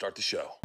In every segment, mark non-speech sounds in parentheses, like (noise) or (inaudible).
Start the show.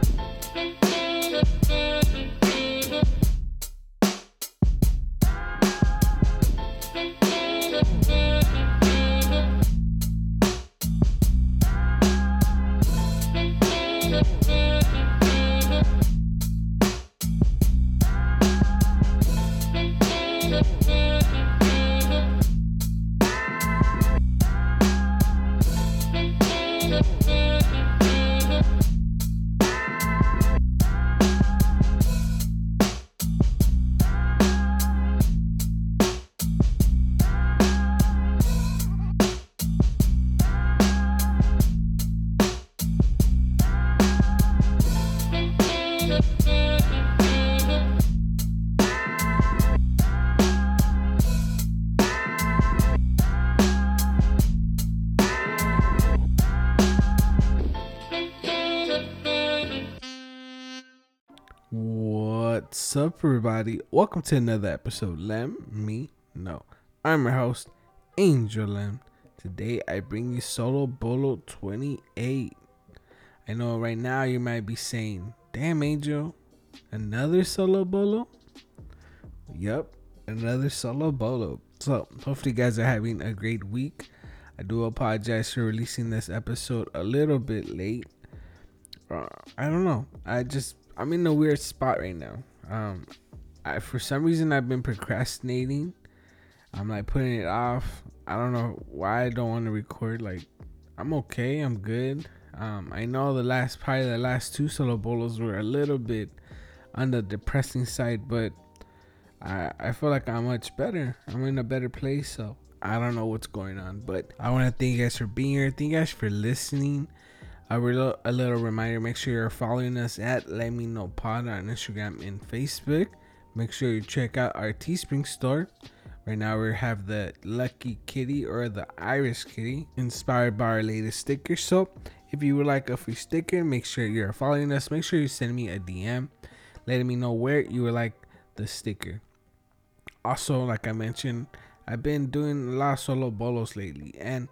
What's up, everybody? Welcome to another episode. Let me know. I'm your host, Angel Lem. Today, I bring you Solo Bolo 28. I know right now you might be saying, Damn, Angel, another Solo Bolo? Yep, another Solo Bolo. So, hopefully, you guys are having a great week. I do apologize for releasing this episode a little bit late. Uh, I don't know. I just I'm in a weird spot right now. Um, I for some reason I've been procrastinating. I'm like putting it off. I don't know why I don't want to record. Like, I'm okay. I'm good. Um, I know the last probably the last two solo bolos were a little bit on the depressing side, but I I feel like I'm much better. I'm in a better place. So I don't know what's going on, but I want to thank you guys for being here. Thank you guys for listening a little, a little reminder make sure you're following us at let me know pod on instagram and facebook. Make sure you check out our teespring store. Right now we have the lucky kitty or the iris kitty inspired by our latest sticker. So if you would like a free sticker make sure you're following us. Make sure you send me a dm letting me know where you would like the sticker. Also like i mentioned i've been doing a lot of solo bolos lately and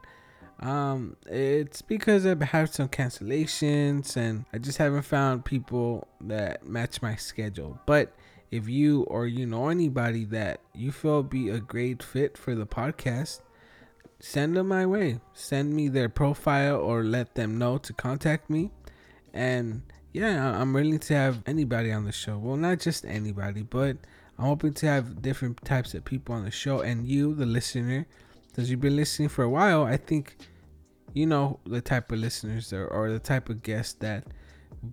um, it's because I've had some cancellations and I just haven't found people that match my schedule. But if you or you know anybody that you feel be a great fit for the podcast, send them my way. Send me their profile or let them know to contact me. And yeah, I'm willing to have anybody on the show. Well, not just anybody, but I'm hoping to have different types of people on the show. And you, the listener, because you've been listening for a while, I think you know the type of listeners or, or the type of guests that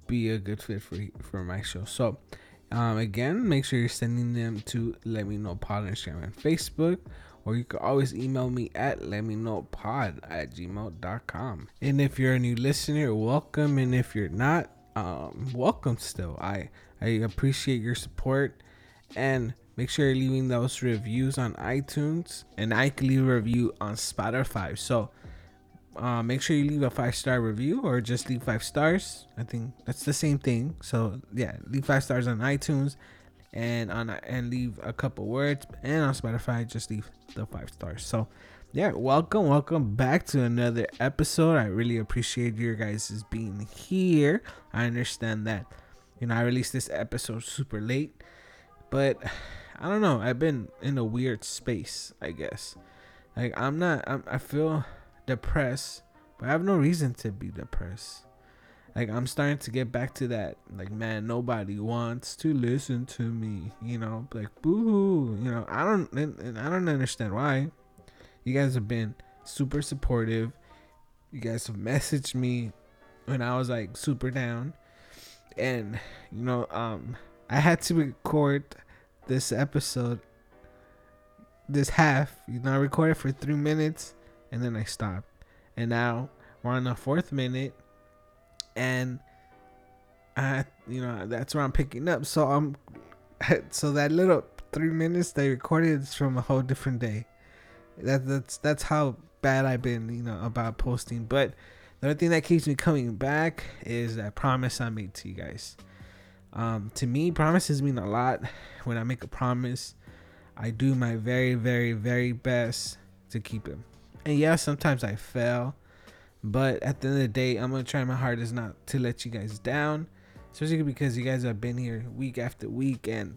be a good fit for for my show. So um, again, make sure you're sending them to let me know pod on Instagram and Facebook. Or you can always email me at let me know pod at gmail.com. And if you're a new listener, welcome. And if you're not, um, welcome still. I, I appreciate your support. And make sure you're leaving those reviews on iTunes. And I can leave a review on Spotify. So uh, make sure you leave a five star review or just leave five stars. I think that's the same thing. So yeah, leave five stars on iTunes and on and leave a couple words. And on Spotify, just leave the five stars. So yeah, welcome, welcome back to another episode. I really appreciate your guys' being here. I understand that you know I released this episode super late, but I don't know. I've been in a weird space, I guess. Like I'm not. I'm, I feel depressed, but I have no reason to be depressed. Like I'm starting to get back to that. Like man, nobody wants to listen to me. You know, like boo. You know, I don't. And I don't understand why. You guys have been super supportive. You guys have messaged me when I was like super down, and you know, um, I had to record this episode, this half. You know, I recorded for three minutes and then I stopped. And now we're on the fourth minute, and I, you know, that's where I'm picking up. So I'm, (laughs) so that little three minutes they recorded is from a whole different day. That that's that's how bad I've been, you know, about posting. But the only thing that keeps me coming back is that promise I made to you guys. Um, to me, promises mean a lot. When I make a promise, I do my very, very, very best to keep it and yeah, sometimes I fail. But at the end of the day, I'm gonna try my hardest not to let you guys down, especially because you guys have been here week after week, and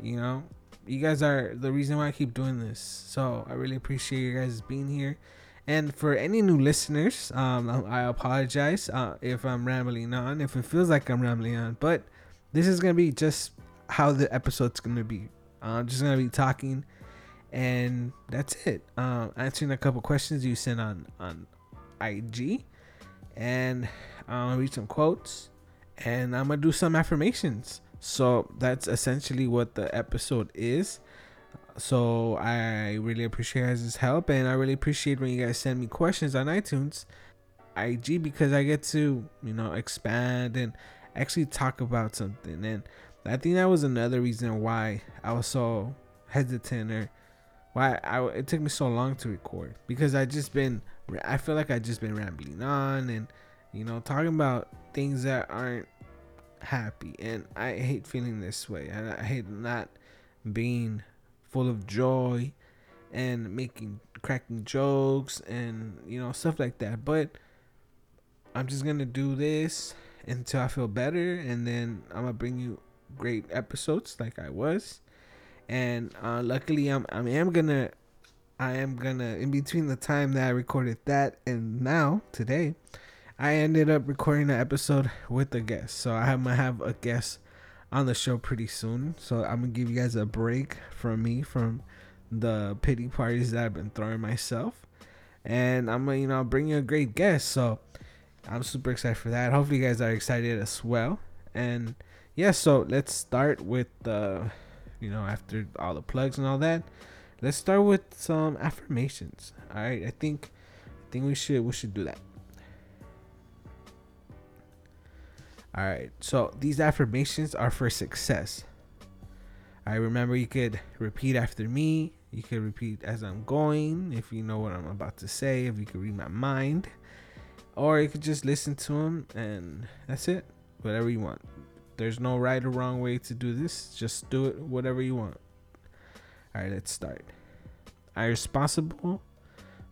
you know, you guys are the reason why I keep doing this. So I really appreciate you guys being here. And for any new listeners, um, I apologize uh, if I'm rambling on, if it feels like I'm rambling on, but this is gonna be just how the episode's gonna be. I'm just gonna be talking, and that's it. Um, answering a couple questions you sent on on IG, and I'm gonna read some quotes, and I'm gonna do some affirmations. So that's essentially what the episode is. So I really appreciate guys' help, and I really appreciate when you guys send me questions on iTunes, IG, because I get to you know expand and actually talk about something. And I think that was another reason why I was so hesitant or why I it took me so long to record. Because I just been I feel like I just been rambling on and you know talking about things that aren't happy. And I hate feeling this way. And I hate not being full of joy and making cracking jokes and you know stuff like that. But i'm just gonna do this until i feel better and then i'm gonna bring you great episodes like i was and uh, luckily i'm i am gonna i am gonna in between the time that i recorded that and now today i ended up recording an episode with a guest so i'm gonna have a guest on the show pretty soon. So I'm gonna give you guys a break from me from the pity parties that I've been throwing myself, and I'm gonna you know bring you a great guest. So I'm super excited for that. Hopefully you guys are excited as well. And yeah, so let's start with the you know after all the plugs and all that. Let's start with some affirmations. All right, I think I think we should we should do that. All right. So these affirmations are for success. I remember you could repeat after me. You could repeat as I'm going if you know what I'm about to say, if you could read my mind. Or you could just listen to them and that's it. Whatever you want. There's no right or wrong way to do this. Just do it whatever you want. All right, let's start. I'm responsible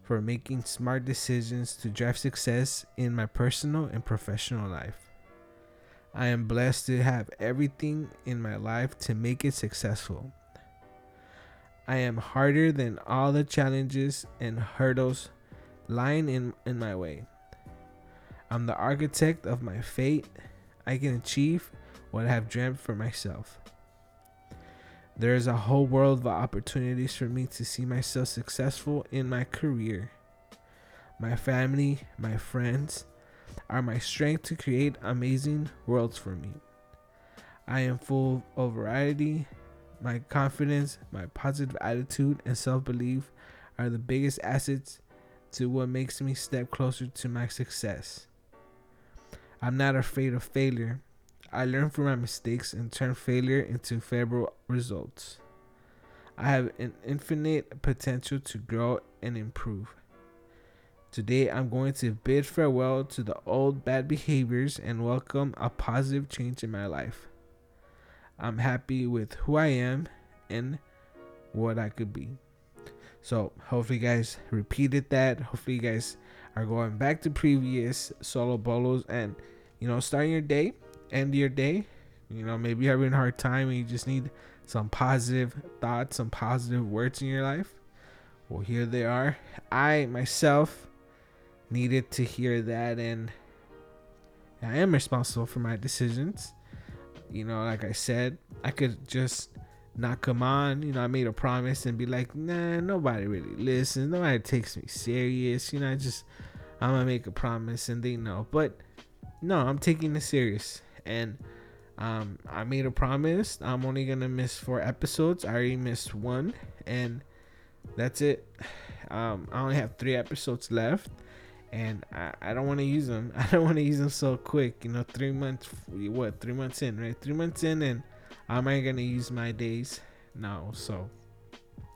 for making smart decisions to drive success in my personal and professional life. I am blessed to have everything in my life to make it successful. I am harder than all the challenges and hurdles lying in, in my way. I'm the architect of my fate. I can achieve what I have dreamt for myself. There is a whole world of opportunities for me to see myself successful in my career. My family, my friends, are my strength to create amazing worlds for me. I am full of variety. My confidence, my positive attitude, and self belief are the biggest assets to what makes me step closer to my success. I'm not afraid of failure. I learn from my mistakes and turn failure into favorable results. I have an infinite potential to grow and improve. Today, I'm going to bid farewell to the old bad behaviors and welcome a positive change in my life. I'm happy with who I am and what I could be. So, hopefully, you guys repeated that. Hopefully, you guys are going back to previous solo bolos and you know, starting your day, end your day. You know, maybe you're having a hard time and you just need some positive thoughts, some positive words in your life. Well, here they are. I myself needed to hear that and I am responsible for my decisions. You know, like I said, I could just not come on. You know, I made a promise and be like, nah, nobody really listens. Nobody takes me serious. You know, I just, I'm to make a promise and they know. But no, I'm taking it serious. And um, I made a promise. I'm only to miss four episodes. I already missed one. And that's it. Um, I only have three episodes left and I, I don't want to use them. (laughs) I don't want to use them so quick. You know, three months. What? Three months in, right? Three months in, and am I gonna use my days? No. So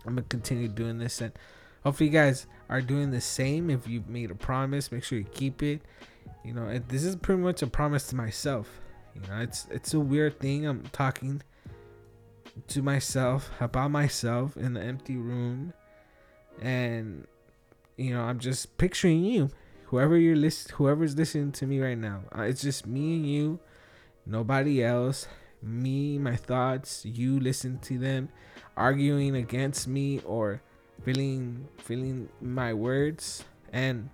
I'm gonna continue doing this, and hopefully you guys are doing the same. If you made a promise, make sure you keep it. You know, it, this is pretty much a promise to myself. You know, it's it's a weird thing. I'm talking to myself about myself in the empty room, and you know, I'm just picturing you whoever you're list, whoever's listening to me right now, uh, it's just me and you, nobody else. Me, my thoughts, you listen to them, arguing against me or feeling feeling my words, and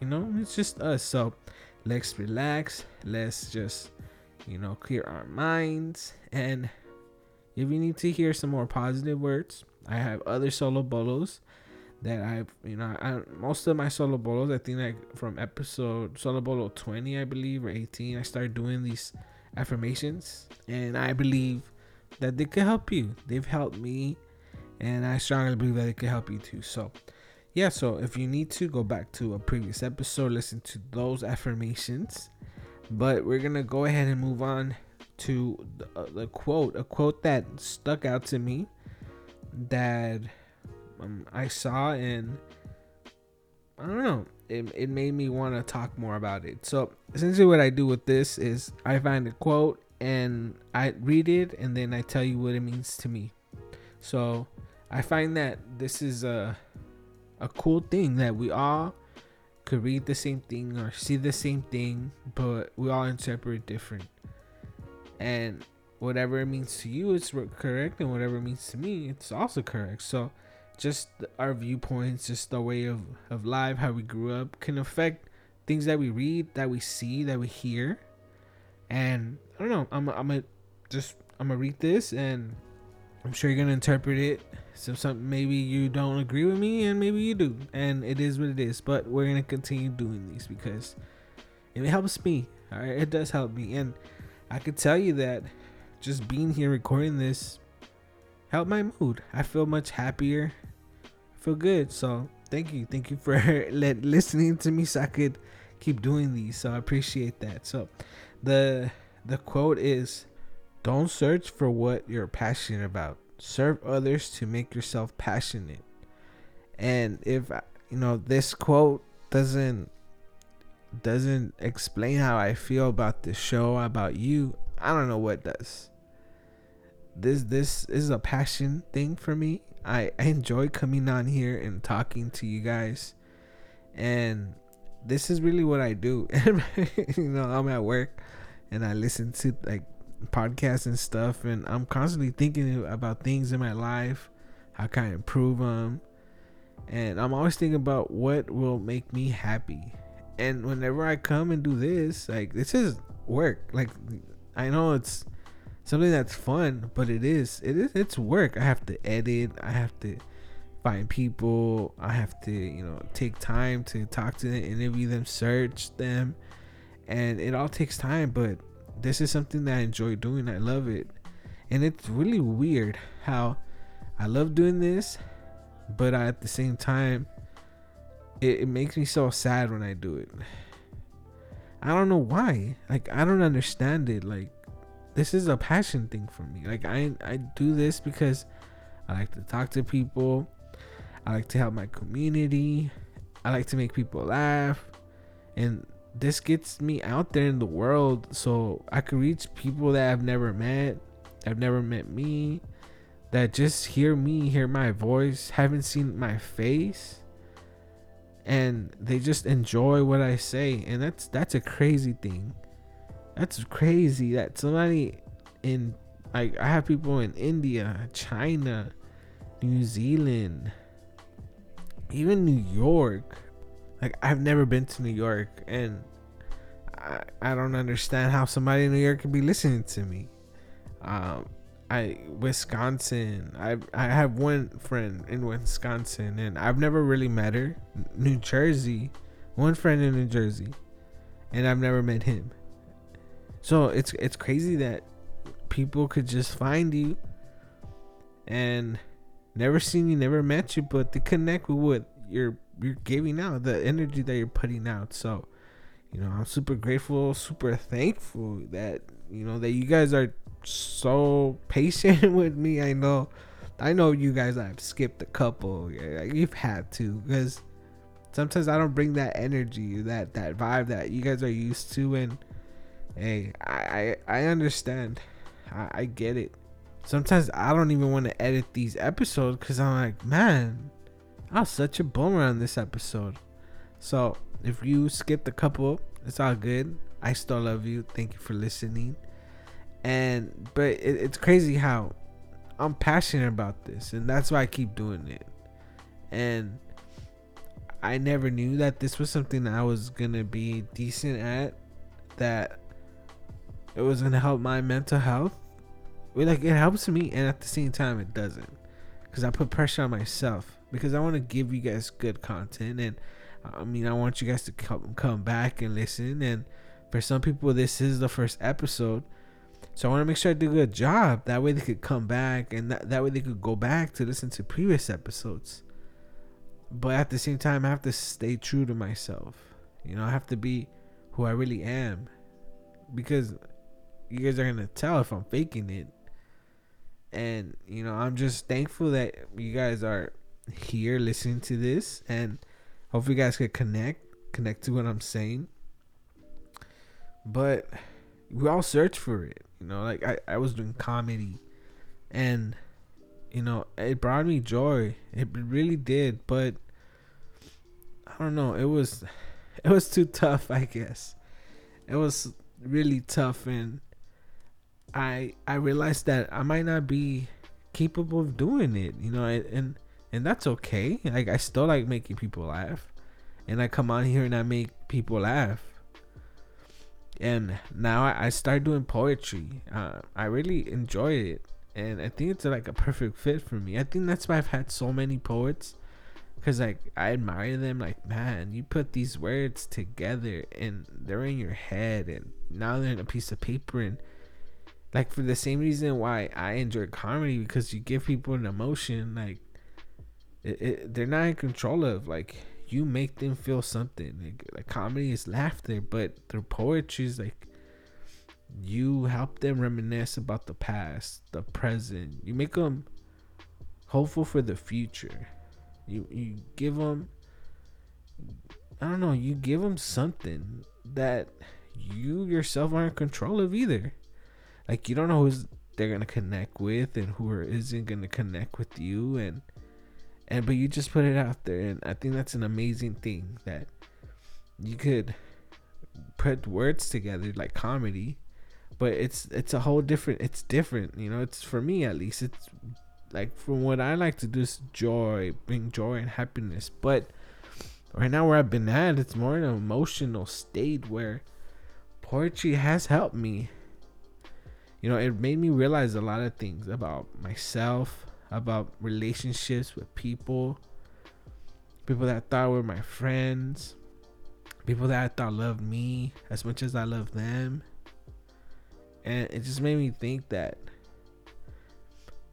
you know it's just us. So let's relax. Let's just you know clear our minds and if you need to hear some more positive words, I have other solo bolos that I've, you know, I, most of my solo bolos, I think like from episode solo bolo 20, I believe, or 18, I started doing these affirmations. And I believe that they could help you. They've helped me. And I strongly believe that it could help you too. So, yeah, so if you need to go back to a previous episode, listen to those affirmations. But we're to go ahead and move on to the, uh, the quote, a quote that stuck out to me that um, I saw and I don't know, it, it made me want to talk more about it. So essentially, what I do with this is I find a quote and I read it and then I tell you what it means to me. So I find that this is a a cool thing that we all could read the same thing or see the same thing, but we all interpret different. And whatever it means to you it's correct and whatever it means to me it's also correct. So just our viewpoints just the way of, of life how we grew up can affect things that we read that we see that we hear. And i don't know i'm, I'm a just i'm gonna read this and i'm sure you're gonna interpret it so some maybe you don't agree with me and maybe you do and it is what it is but we're gonna continue doing these because it helps me all right it does help me and I could tell you that just being here recording this helped my mood. I feel much happier. I feel good. So thank you. Thank you for (laughs) let, listening to me so I could keep doing these. So I appreciate that. So the the quote is don't search for what you're passionate about. Serve others to make yourself passionate. And if you know this quote doesn't doesn't explain how I feel about the show, about you, I don't know what does. This this is a passion thing for me. I, I enjoy coming on here and talking to you guys. And this is really what I do. (laughs) you know, I'm at work and I listen to like podcasts and stuff and I'm constantly thinking about things in my life, how can I improve them? And I'm always thinking about what will make me happy and whenever I come and do this, like this is work. Like I know it's something that's fun, but it is it is it's work. I have to edit. I have to find people. I have to you know take time to talk to them, interview them, search them, and it all takes time. But this is something that I enjoy doing. I love it, and it's really weird how I love doing this, but at the same time it, it makes me so sad when I do it. I don't know why. Like I don't understand it. Like this is a passion thing for me. Like I I do this because I like to talk to people. I like to help my community. I like to make people laugh. And this gets me out there in the world so I can reach people that I've never met, have never met me, that just hear me, hear my voice, haven't seen my face and they just enjoy what I say and that's that's a crazy thing. That's crazy that somebody in like I have people in India, China, New Zealand, even New York. Like I've never been to New York and I, I don't understand how somebody in New York could be listening to me. Um I Wisconsin. I I have one friend in Wisconsin, and I've never really met her. New Jersey, one friend in New Jersey, and I've never met him. So it's it's crazy that people could just find you and never seen you, never met you, but they connect with you're you're giving out, the energy that you're putting out. So, you know, I'm super grateful, super thankful that you know that you guys are so patient (laughs) with me. I know, I know you guys have skipped a couple. You've had to because sometimes I don't bring that energy, that that vibe that you guys are used to. And hey, I I, I understand. I, I get it. Sometimes I don't even want to edit these episodes because I'm like, man, I was such a bummer on this episode. So if you skipped a couple, it's all good. I still love you. Thank you for listening. And but it, it's crazy how I'm passionate about this, and that's why I keep doing it. And I never knew that this was something I was gonna be decent at. That it was gonna help my mental health. Like it helps me, and at the same time, it doesn't, because I put pressure on myself because I want to give you guys good content, and I mean I want you guys to come come back and listen. And for some people, this is the first episode, so I want to make sure I do a good job. That way they could come back, and that, that way they could go back to listen to previous episodes. But at the same time, I have to stay true to myself. You know, I have to be who I really am, because you guys are gonna tell if I'm faking it. And you know, I'm just thankful that you guys are here listening to this, and hope you guys can connect, connect to what I'm saying. But we all search for it, you know. Like I, I was doing comedy, and you know, it brought me joy. It really did, but I don't know. It was, (laughs) it was too tough. I guess it was really tough, and I I realized that I might not be capable of doing it. You know, and and that's okay. Like I still like making people laugh, and I come on here and I make people laugh. And now I, I start doing poetry. Uh, I really enjoy it, and I think it's like a perfect fit for me. I think that's why I've had so many poets, cause like I admire them. Like man, you put these words together, and they're in your head, and now they're in a piece of paper, and like for the same reason why I enjoy comedy because you give people an emotion like it, it, they're not in control of like you make them feel something like, like comedy is laughter but their poetry is like you help them reminisce about the past the present. You make them hopeful for the future. You you give them i don't know you give them something that you yourself aren't in control of either. Like you don't know who's they're gonna connect with and who isn't gonna connect with you and and but you just put it out there and i think that's an amazing thing that you could put words together like comedy but it's it's a whole different it's different you know? It's for me at least it's like from what i like to do is joy bring joy and happiness. But right now where i've been at it's more an emotional state where poetry has helped me. You know it made me realize a lot of things about myself about relationships with people, people that I thought were my friends, people that I thought loved me as much as I love them. And it just made me think that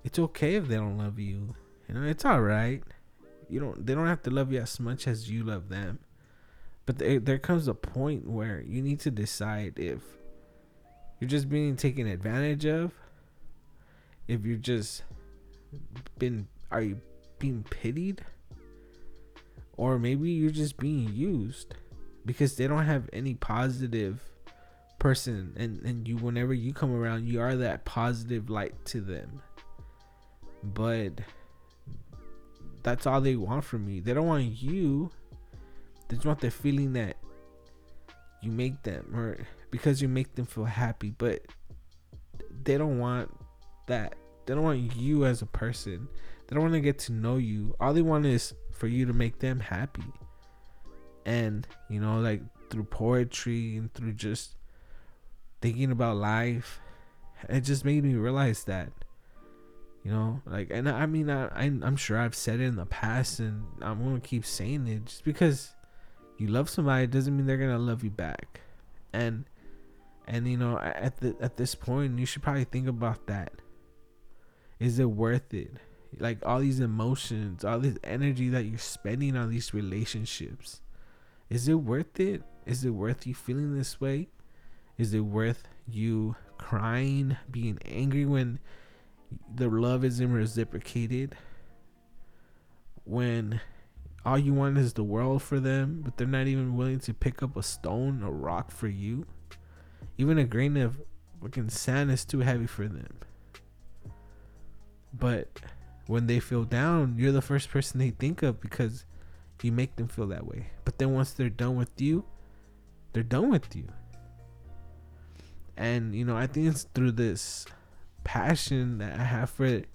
it's okay if they don't love you. You know, it's all right. You don't they don't have to love you as much as you love them. But there, there comes a point where you need to decide if you're just being taken advantage of, if you're just been are you being pitied? Or maybe you're just being used because they don't have any positive person and and you whenever you come around you are that positive light to them. But that's all they want from you. They don't want you. They just want the feeling that you make them or because you make them feel happy. But they don't want that they don't want you as a person. They don't want to get to know you. All they want is for you to make them happy. And, you know, like through poetry and through just thinking about life, it just made me realize that. You know, like, and I mean, I, I'm sure I've said it in the past, and I'm gonna keep saying it. Just because you love somebody doesn't mean they're gonna love you back. And, and you know, at the at this point, you should probably think about that is it worth it? Like all these emotions, all this energy that you're spending on these relationships. Is it worth it? Is it worth you feeling this way? Is it worth you crying, being angry when the love isn't reciprocated? When all you want is the world for them, but they're not even willing to pick up a stone, a rock for you? Even a grain of fucking sand is too heavy for them. But when they feel down, you're the first person they think of because you make them feel that way. But then once they're done with you, they're done with you. And you know, I think it's through this passion that I have for it,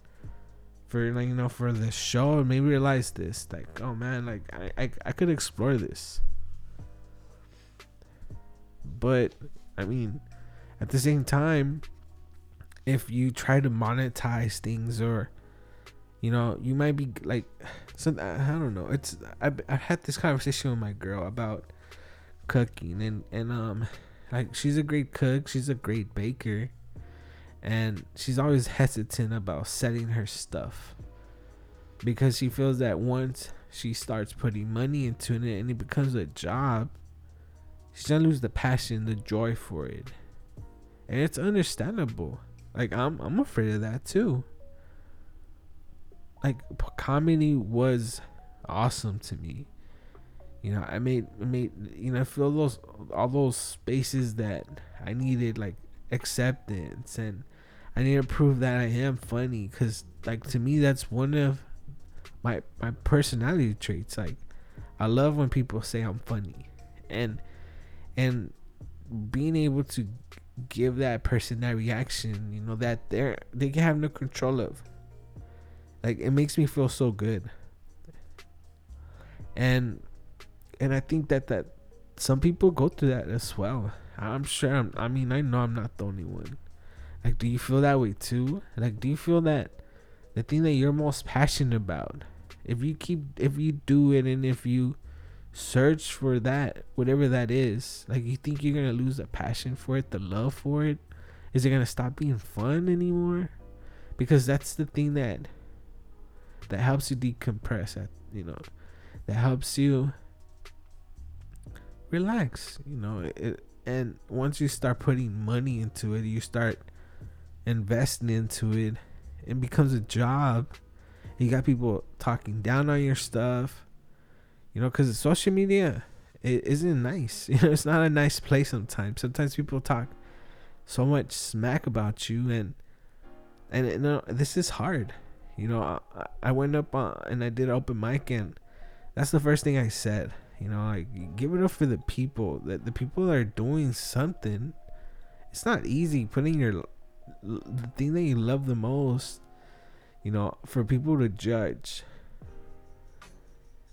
for like you know, for the show, and maybe realize this, like, oh man, like I, I, I could explore this. But I mean, at the same time, if you try to monetize things or you know you might be like some i don't know. It's I, I had this conversation with my girl about cooking and and um like she's a great cook. She's a great baker. And she's always hesitant about selling her stuff because she feels that once she starts putting money into it and it becomes a job she's gonna lose the passion the joy for it. And it's understandable like i'm i'm afraid of that too like comedy was awesome to me. You know, I made made you know feel those all those spaces that I needed like acceptance and I need to prove that I am funny because like to me that's one of my my personality traits. Like I love when people say I'm funny, and and being able to give that person that reaction, you know, that they're they can have no control of. Like it makes me feel so good. And and I think that that some people go through that as well. I'm sure I'm, I mean I know I'm not the only one. Like do you feel that way too? Like do you feel that the thing that you're most passionate about if you keep if you do it and if you search for that whatever that is. Like you think you're gonna lose the passion for it the love for it? Is it gonna stop being fun anymore? Because that's the thing that that helps you decompress at you know that helps you relax you know it, and once you start putting money into it you start investing into it it becomes a job. You got people talking down on your stuff you know because social media it isn't nice (laughs) you know it's not a nice place sometimes sometimes people talk so much smack about you and and you know this is hard you know, I, I went up on, and I did open mic, and that's the first thing I said. You know, like give it up for the people that the people that are doing something. It's not easy putting your the thing that you love the most, you know, for people to judge.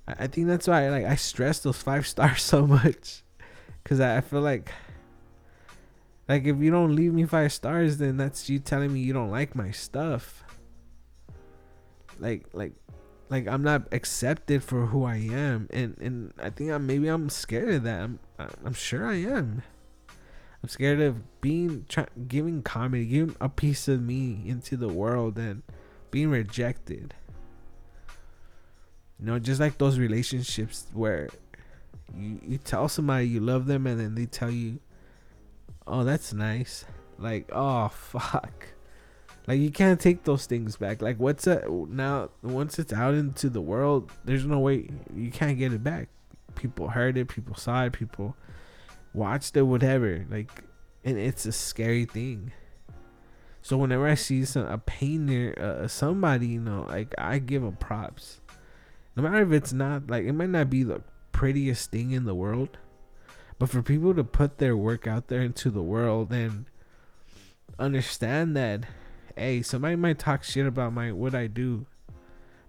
I, think that's why like I stress those five (laughs) stars so much, cause I, I feel like like if you don't leave me five stars, then that's you telling me you don't like my stuff like like like I'm not accepted for who I am, and and I think I'm maybe I'm scared of that. I'm I'm sure I am. I'm scared of being try, giving comedy, giving a piece of me into the world, and being rejected. You know, just like those relationships where you you tell somebody you love them, and then they tell you, "Oh, that's nice." Like, oh (laughs) fuck like you can't take those things back. Like what's that now? Once it's out into the world, there's no way you can't get it back. People heard it, people saw it, people watched it, whatever. Like, and it's a scary thing. So whenever I see some a painter, uh, somebody, you know, like I give them props. No matter if it's not like it might not be the prettiest thing in the world, but for people to put their work out there into the world and understand that hey, somebody might talk shit about my what I do,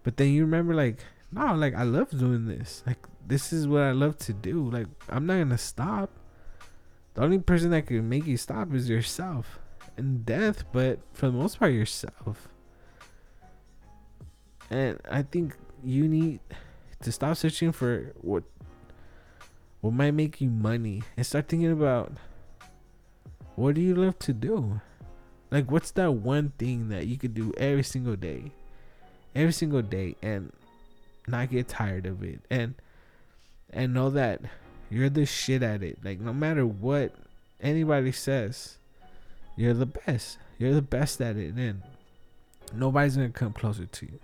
but then you remember like, no, like I love doing this. Like this is what I love to do. Like I'm not gonna stop. The only person that can make you stop is yourself and death, but for the most part yourself. And I think you need to stop searching for what what might make you money and start thinking about what do you love to do? Like, what's that one thing that you could do every single day, every single day, and not get tired of it, and and know that you're the shit at it. Like, no matter what anybody says, you're the best. You're the best at it, and nobody's gonna come closer to you.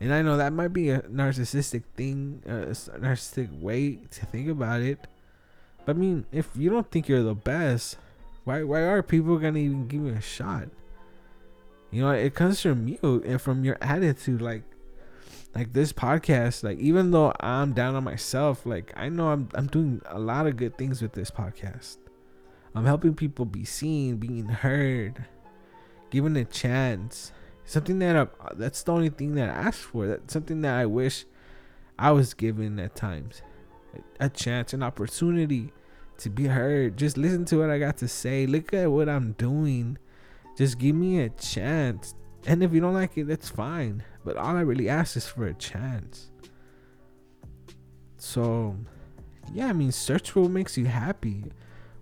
And I know that might be a narcissistic thing, uh, a narcissistic way to think about it. But I mean, if you don't think you're the best, why why are people gonna even give you a shot? You know, it comes from you and from your attitude. Like, like this podcast, like even though I'm down on myself, like I know I'm I'm doing a lot of good things with this podcast. I'm helping people be seen, being heard, given a chance. Something that I, that's the only thing that I asked for. That's something that I wish I was given at times. A chance, an opportunity to be heard. Just listen to what I got to say. Look at what I'm doing. Just give me a chance. And if you don't like it, that's fine. But all I really ask is for a chance. So, yeah, I mean, search for what makes you happy,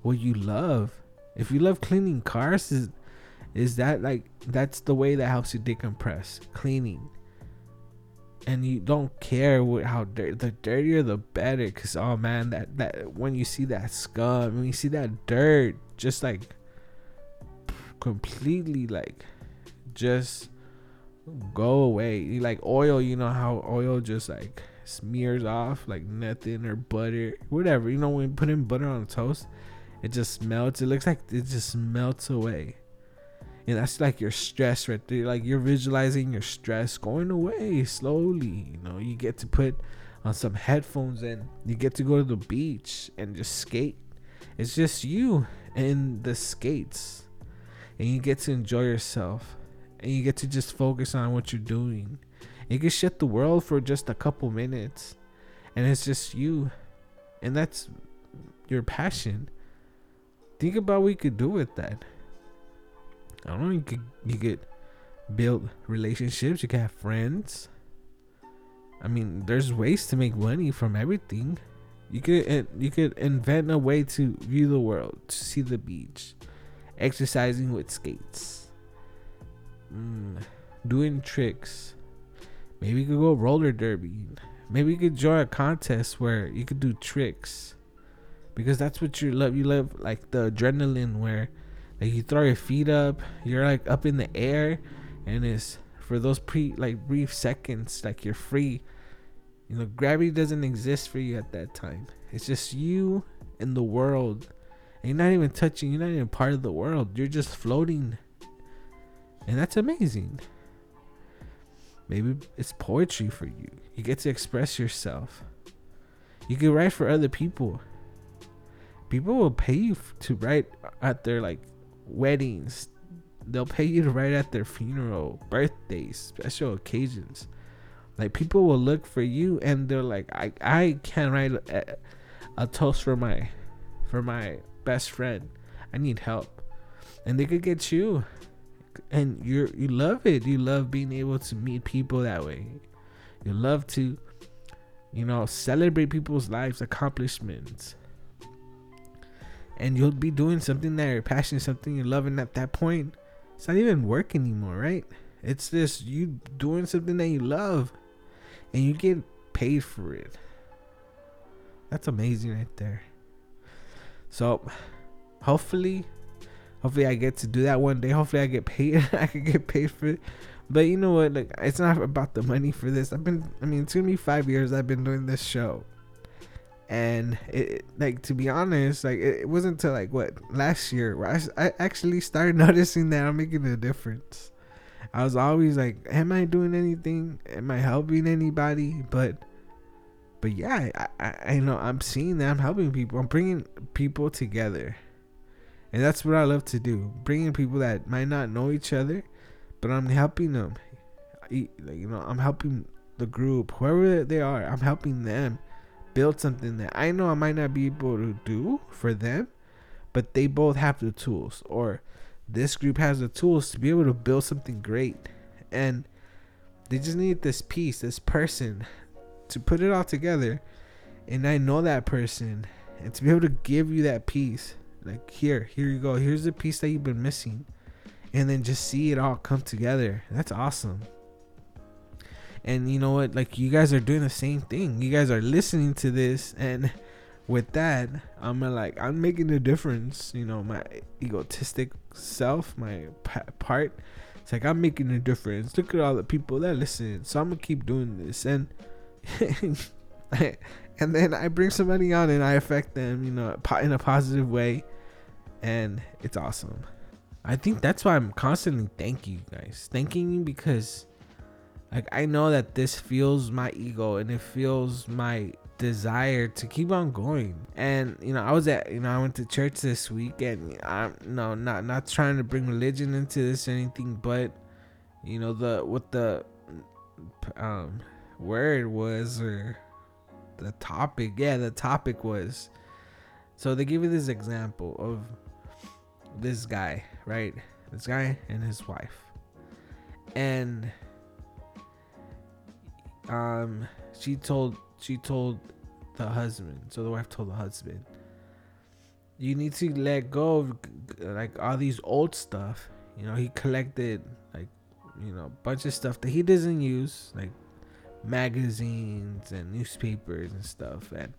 what you love. If you love cleaning cars, is that like that's the way that helps you decompress? Cleaning. And you don't care what how dirty the dirtier the better, cause oh man, that that when you see that scum, when you see that dirt, just like completely like just go away. Like oil, you know how oil just like smears off like nothing or butter, whatever. You know when you put in butter on toast, it just melts. It looks like it just melts away. And that's like your stress right there. Like you're visualizing your stress going away slowly. You know, you get to put on some headphones and you get to go to the beach and just skate. It's just you and the skates. And you get to enjoy yourself and you get to just focus on what you're doing. You can shut the world for just a couple minutes, and it's just you, and that's your passion. Think about what you could do with that. I don't know. You could you could build relationships. You can have friends. I mean, there's ways to make money from everything. You could you could invent a way to view the world, to see the beach, exercising with skates mm, doing tricks. Maybe you could go roller derby. Maybe you could join a contest where you could do tricks. Because that's what you love. You love like the adrenaline where like you throw your feet up, you're like up in the air and it's for those pre like brief seconds, like you're free. You know, gravity doesn't exist for you at that time. It's just you and the world. And you're not even touching, you're not even part of the world. You're just floating and that's amazing. Maybe it's poetry for you. You get to express yourself. You can write for other people. People will pay you to write at their like weddings. They'll pay you to write at their funeral, birthdays, special occasions. Like people will look for you and they're like, I I can't write a, a toast for my for my best friend. I need help, and they could get you and you're you love it. You love being able to meet people that way. You love to, you know, celebrate people's lives, accomplishments. And you'll be doing something that you're passionate, something you're loving at that point. It's not even work anymore, right? It's just you doing something that you love and you get paid for it. That's amazing right there. So hopefully Hopefully, I get to do that one day. Hopefully, I get paid. (laughs) I can get paid for it. But you know what? Like, it's not about the money for this. I've been. I mean, it's gonna be five years. I've been doing this show, and it like to be honest, like it, wasn't until like what last year where I, I actually started (laughs) noticing that I'm making a difference. I was always like, am I doing anything? Am I helping anybody? But but yeah, I, I, I know I'm seeing that I'm helping people. I'm bringing people together. And that's what I love to do. Bringing people that might not know each other, but I'm helping them. You know, I'm helping the group, whoever they are, I'm helping them build something that I know I might not be able to do for them, but they both have the tools, or this group has the tools to be able to build something great. And they just need this piece, this person to put it all together. And I know that person, and to be able to give you that piece like here, here you go. Here's the piece that you've been missing, and then just see it all come together. That's awesome. And you know what? Like you guys are doing the same thing. You guys are listening to this, and with that, I'm like I'm making a difference. You know, my egotistic self, my part. It's like I'm making a difference. Look at all the people that listen. So I'm gonna keep doing this, and (laughs) and then I bring somebody on and I affect them, you know, in a positive way and it's awesome. I think that's why I'm constantly thanking you guys, thanking you because like I know that this fuels my ego and it fuels my desire to keep on going. And you know, I was at you know I went to church this week and I'm no not not trying to bring religion into this or anything, but you know the what the um word was or the topic yeah the topic was. So they give you this example of this guy right? This guy and his wife. And um she told she told the husband. So the wife told the husband you need to let go of like all these old stuff. You know he collected like you know a bunch of stuff that he doesn't use like magazines and newspapers and stuff. And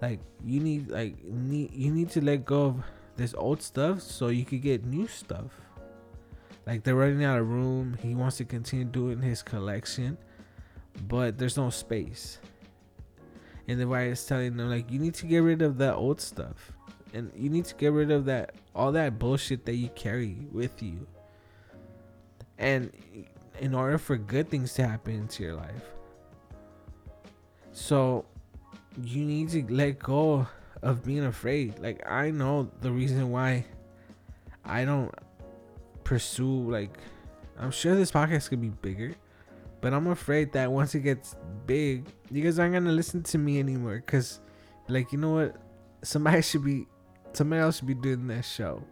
like you need like need you need to let go of this old stuff so you could get new stuff. Like they're running out of room. He wants to continue doing his collection but there's no space. And the wife is telling them like you need to get rid of that old stuff. And you need to get rid of that all that bullshit that you carry with you. And in order for good things to happen into your life. So you need to let go of being afraid. Like I know the reason why I don't pursue like I'm sure this podcast could be bigger, but I'm afraid that once it gets big, you guys aren't gonna listen to me anymore. Cause like you know what, somebody should be, somebody else should be doing that show.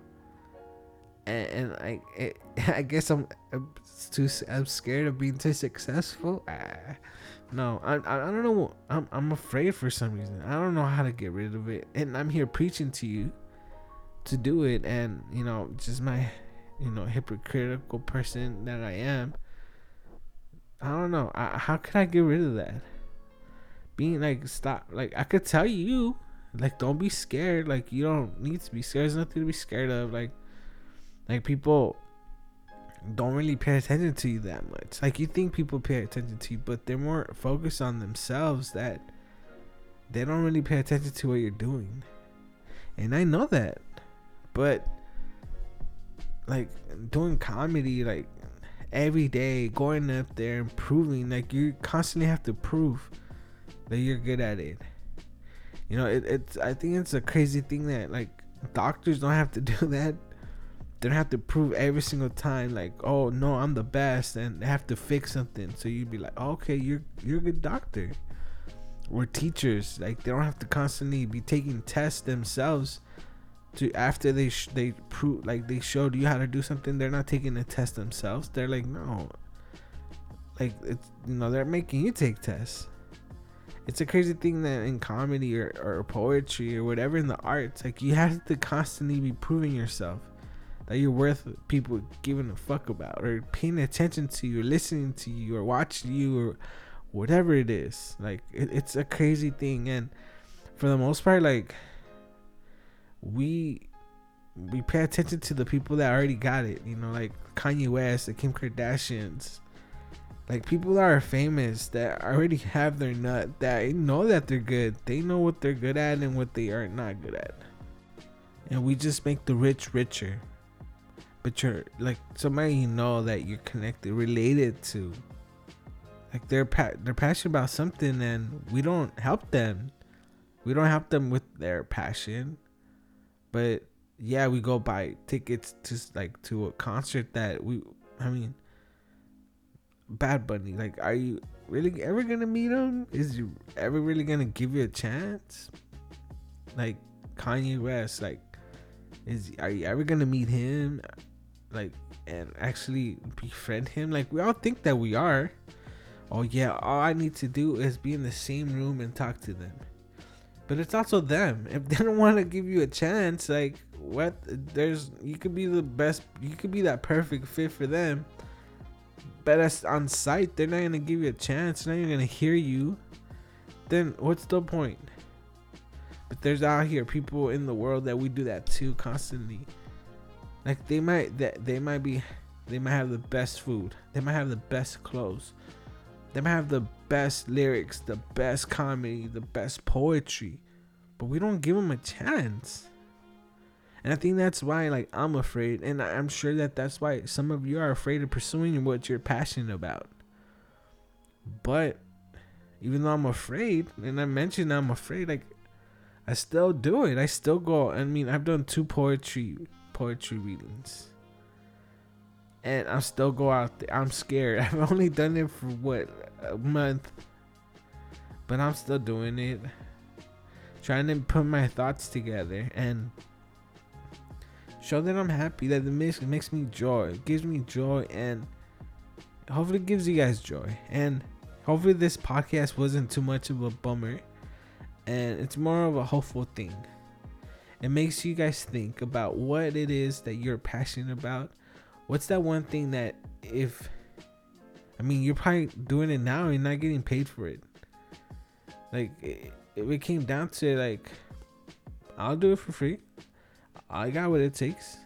And, and I, it, (laughs) I guess I'm, I'm too, I'm scared of being too successful. Ah no, I, I, I don't know. I'm, I'm afraid for some reason. I don't know how to get rid of it. And I'm here preaching to you to do it. And, you know, just my, you know, hypocritical person that I am. I don't know. I, how could I get rid of that? Being like, stop. Like, I could tell you, like, don't be scared. Like, you don't need to be scared. There's nothing to be scared of. Like, like people don't really pay attention to you that much. Like you think people pay attention to you, but they're more focused on themselves that they don't really pay attention to what you're doing. And I know that. But like doing comedy like every day, going up there and proving like you constantly have to prove that you're good at it. You know, it, it's I think it's a crazy thing that like doctors don't have to (laughs) do that. They don't have to prove every single time like oh no i'm the best and they have to fix something. So you'd be like oh, okay you're you're a good doctor or teachers. Like they don't have to constantly be taking tests themselves to after they sh- they prove like they showed you how to do something they're not taking the test themselves. They're like no. Like it's you know they're making you take tests. It's a crazy thing that in comedy or, or poetry or whatever in the arts like you have to constantly be proving yourself that you're worth people giving a fuck about or paying attention to you or listening to you or watching you or whatever it is. Like it, it's a crazy thing. And for the most part like we we pay attention to the people that already got it you know like kanye west the kim kardashians. Like people that are famous that already have their nut that know that they're good. They know what they're good at and what they are not good at. And we just make the rich richer. But you're like somebody you know that you're connected, related to. Like they're pa- they're passionate about something, and we don't help them. We don't help them with their passion, but yeah, we go buy tickets to like to a concert that we. I mean, Bad Bunny. Like, are you really ever gonna meet him? Is you ever really gonna give you a chance? Like Kanye West. Like, is are you ever gonna meet him? like and actually befriend him like we all think that we are oh yeah all i need to do is be in the same room and talk to them but it's also them if they don't want to give you a chance like what there's you could be the best you could be that perfect fit for them but as on site they're not gonna give you a chance they're not even gonna hear you then what's the point but there's out here people in the world that we do that too constantly like they might that they might be they might have the best food. They might have the best clothes. They might have the best lyrics, the best comedy, the best poetry. But we don't give them a chance. And I think that's why like I'm afraid and I'm sure that that's why some of you are afraid of pursuing what you're passionate about. But even though I'm afraid, and I mentioned I'm afraid, like I still do it. I still go. I mean, I've done two poetry poetry readings, and I'm still go out there. I'm scared. (laughs) I've only done it for what a month, but I'm still doing it, trying to put my thoughts together and show that I'm happy. That the makes makes me joy. It gives me joy, and hopefully, gives you guys joy. And hopefully, this podcast wasn't too much of a bummer, and it's more of a hopeful thing. It makes you guys think about what it is that you're passionate about. What's that one thing that if I mean you're probably doing it now and not getting paid for it. Like it, it came down to like I'll do it for free. I got what it takes.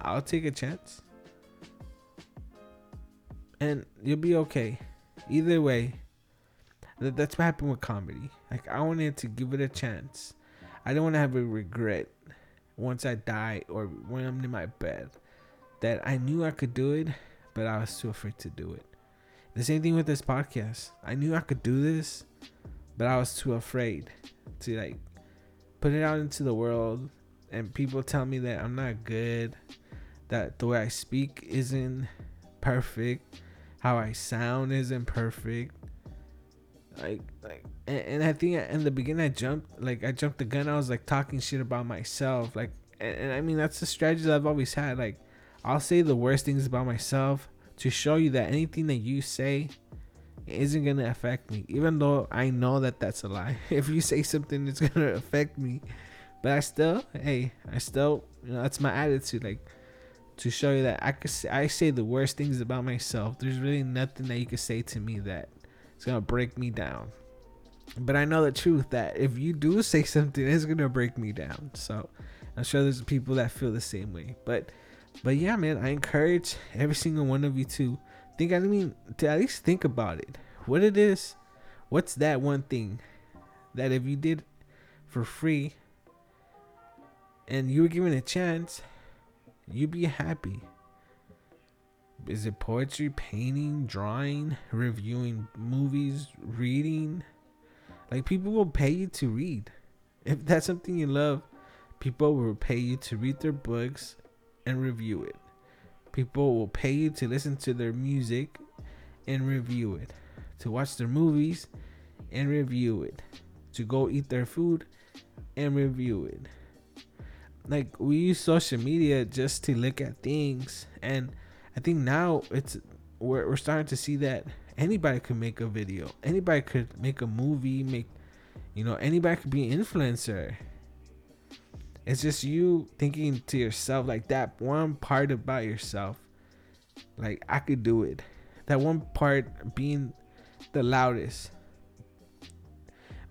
I'll take a chance. And you'll be okay. Either way, that's what happened with comedy. Like I wanted to give it a chance. I don't want to have a regret once I die or when I'm in my bed that I knew I could do it, but I was too afraid to do it. The same thing with this podcast. I knew I could do this, but I was too afraid to like put it out into the world and people tell me that I'm not good, that the way I speak isn't perfect, how I sound isn't perfect. Like like and, I think in the beginning I jumped like I jumped the gun. I was like talking shit about myself. Like and, and I mean that's the strategy that I've always had. Like I'll say the worst things about myself to show you that anything that you say isn't gonna affect me, even though I know that that's a lie. (laughs) If you say something, it's gonna affect me, but I still, hey, I still, you know, that's my attitude. Like to show you that I could, say, I say the worst things about myself. There's really nothing that you could say to me that it's gonna break me down. But I know the truth that if you do say something, it's gonna break me down. So I'm sure there's people that feel the same way. But but yeah, man, I encourage every single one of you to think. I mean, to at least think about it. What it is, what's that one thing that if you did for free and you were given a chance, you'd be happy. Is it poetry, painting, drawing, reviewing movies, reading? Like people will pay you to read. If that's something you love, people will pay you to read their books and review it. People will pay you to listen to their music and review it, to watch their movies and review it, to go eat their food and review it. Like we use social media just to look at things and I think now it's we're, we're starting to see that anybody could make a video. Anybody could make a movie, make you know, anybody could be an influencer. It's just you thinking to yourself like that one part about yourself. Like I could do it. That one part being the loudest.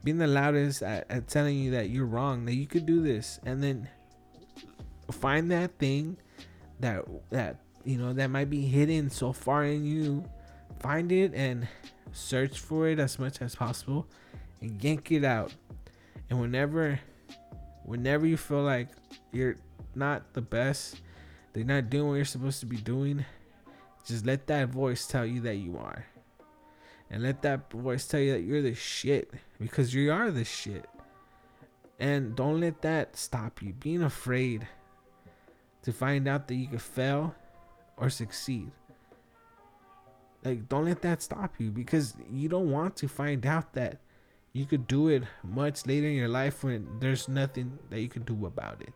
Being the loudest at, at telling you that you're wrong, that you could do this. And then find that thing that that you know that might be hidden so far in you find it and search for it as much as possible and yank it out and whenever whenever you feel like you're not the best they're not doing what you're supposed to be doing just let that voice tell you that you are. And let that voice tell you that you're the shit because you are the shit. And don't let that stop you. Being afraid to find out that you could fail or succeed. Like, don't let that stop you because you don't want to find out that you could do it much later in your life when there's nothing that you can do about it.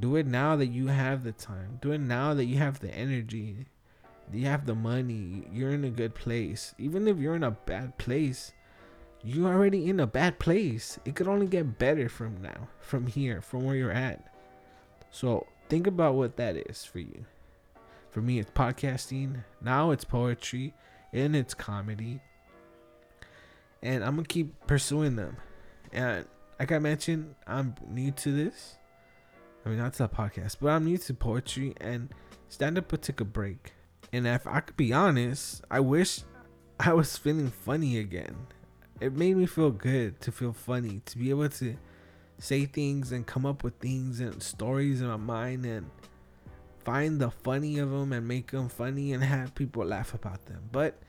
Do it now that you have the time. Do it now that you have the energy. You have the money. You're in a good place. Even if you're in a bad place, you're already in a bad place. It could only get better from now, from here, from where you're at. So think about what that is for you. For me, it's podcasting. Now it's poetry and it's comedy. And I'm to keep pursuing them. And like I mentioned, I'm new to this. I mean, not to the podcast, but I'm new to poetry and stand up took a break. And if I could be honest, I wish I was feeling funny again. It made me feel good to feel funny, to be able to say things and come up with things and stories in my mind and find the funny of them and make them funny and have people laugh about them. But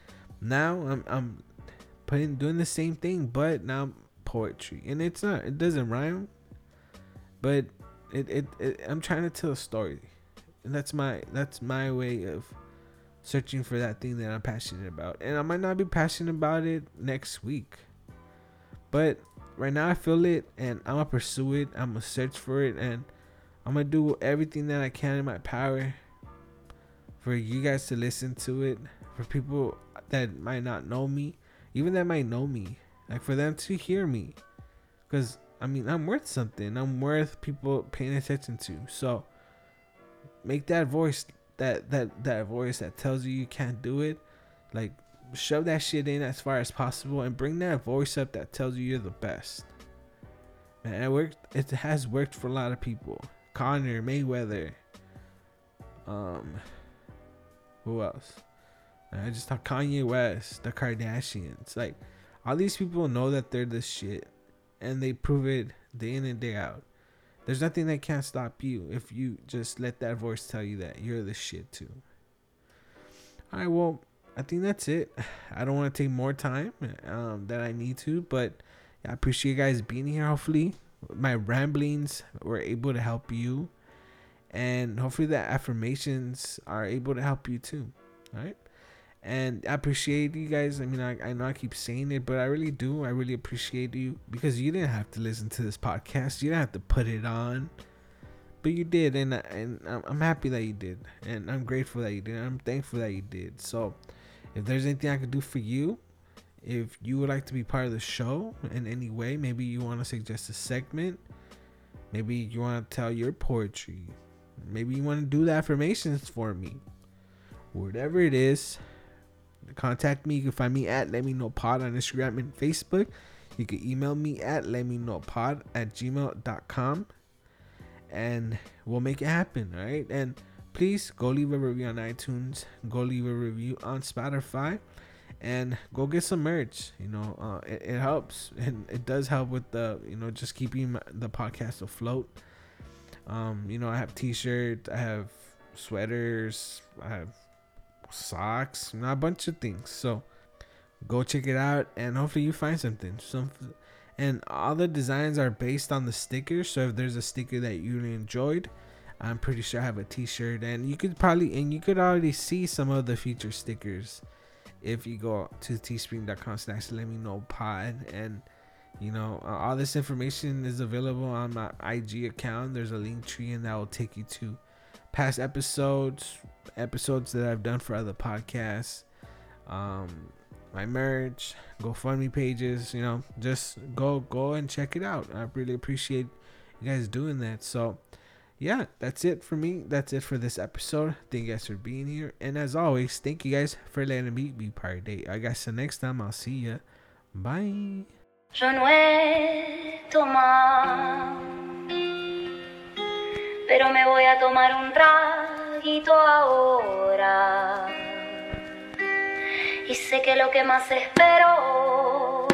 now I'm I'm putting doing the same thing, but now poetry, and it's not it doesn't rhyme, but it, it, it I'm trying to tell a story, and that's my that's my way of searching for that thing that I'm passionate about, and I might not be passionate about it next week, but right now I feel it, and I'm gonna pursue it. I'm gonna search for it, and I'm gonna do everything that I can in my power for you guys to listen to it, for people that might not know me, even that might know me, like for them to hear me, because I mean I'm worth something. I'm worth people paying attention to. So make that voice, that that that voice that tells you you can't do it, like shove that shit in as far as possible and bring that voice up that tells you you're the best. Man, it worked. It has worked for a lot of people. Conor Mayweather. Um, who else? I just thought Kanye West, the Kardashians. Like, all these people know that they're the shit, and they prove it day in and day out. There's nothing that can't stop you if you just let that voice tell you that you're the shit too. All right, well, I think that's it. (sighs) I don't want to take more time um, than I need to, but I appreciate you guys being here. Hopefully, my ramblings were able to help you, and hopefully, the affirmations are able to help you too. All right. And I appreciate you guys. I mean, I, I know I keep saying it, but I really do. I really appreciate you because you didn't have to listen to this podcast. You didn't have to put it on but you did and and I'm happy that you did and I'm grateful that you did I'm thankful that you did so if there's anything I could do for you, if you would like to be part of the show in any way, maybe you want to suggest a segment, maybe you want to tell your poetry, maybe you want to do the affirmations for me, whatever it is, contact me. You can find me at Let Me Know Pod on Instagram and Facebook. You can email me at Let Me Know Pod at gmail.com and we'll make it happen. All right. And please go leave a review on iTunes, go leave a review on Spotify, and go get some merch. You know, uh, it, it helps and it does help with the you know just keeping the podcast afloat. Um, you know, I have T-shirts, I have sweaters, I have socks, a bunch of things. So go check it out, and hopefully you find something. Some and all the designs are based on the stickers. So if there's a sticker that you really enjoyed I'm pretty sure I have a t-shirt and you could probably and you could already see some of the feature stickers if you go to teespring.com slash let me know pod and you know uh, all this information is available on my ig account there's a Linktree and that will take you to past episodes episodes that i've done for other podcasts um my merch gofundme pages you know just go go and check it out i really appreciate you guys doing that so yeah, that's it for me. That's it for this episode. Thank you guys for being here. And as always, thank you guys for letting me be part of it. I guess the next time I'll see ya. Bye. Yo no pero me voy a tomar un ahora. Y sé que lo que más espero,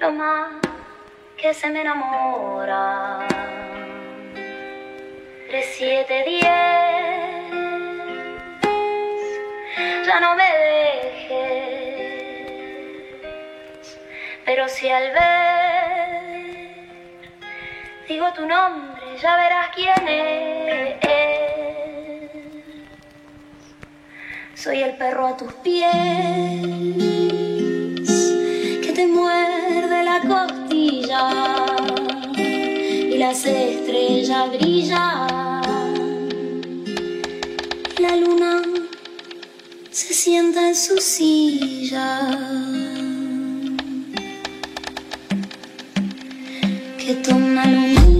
lo más que se me enamora. 3, 7, 10. Ya no me dejes, pero si al ver digo tu nombre, ya verás quién es. Soy el perro a tus pies que te muerde la costilla y las estrellas brillan. La luna se sienta en su silla. Que toma lunita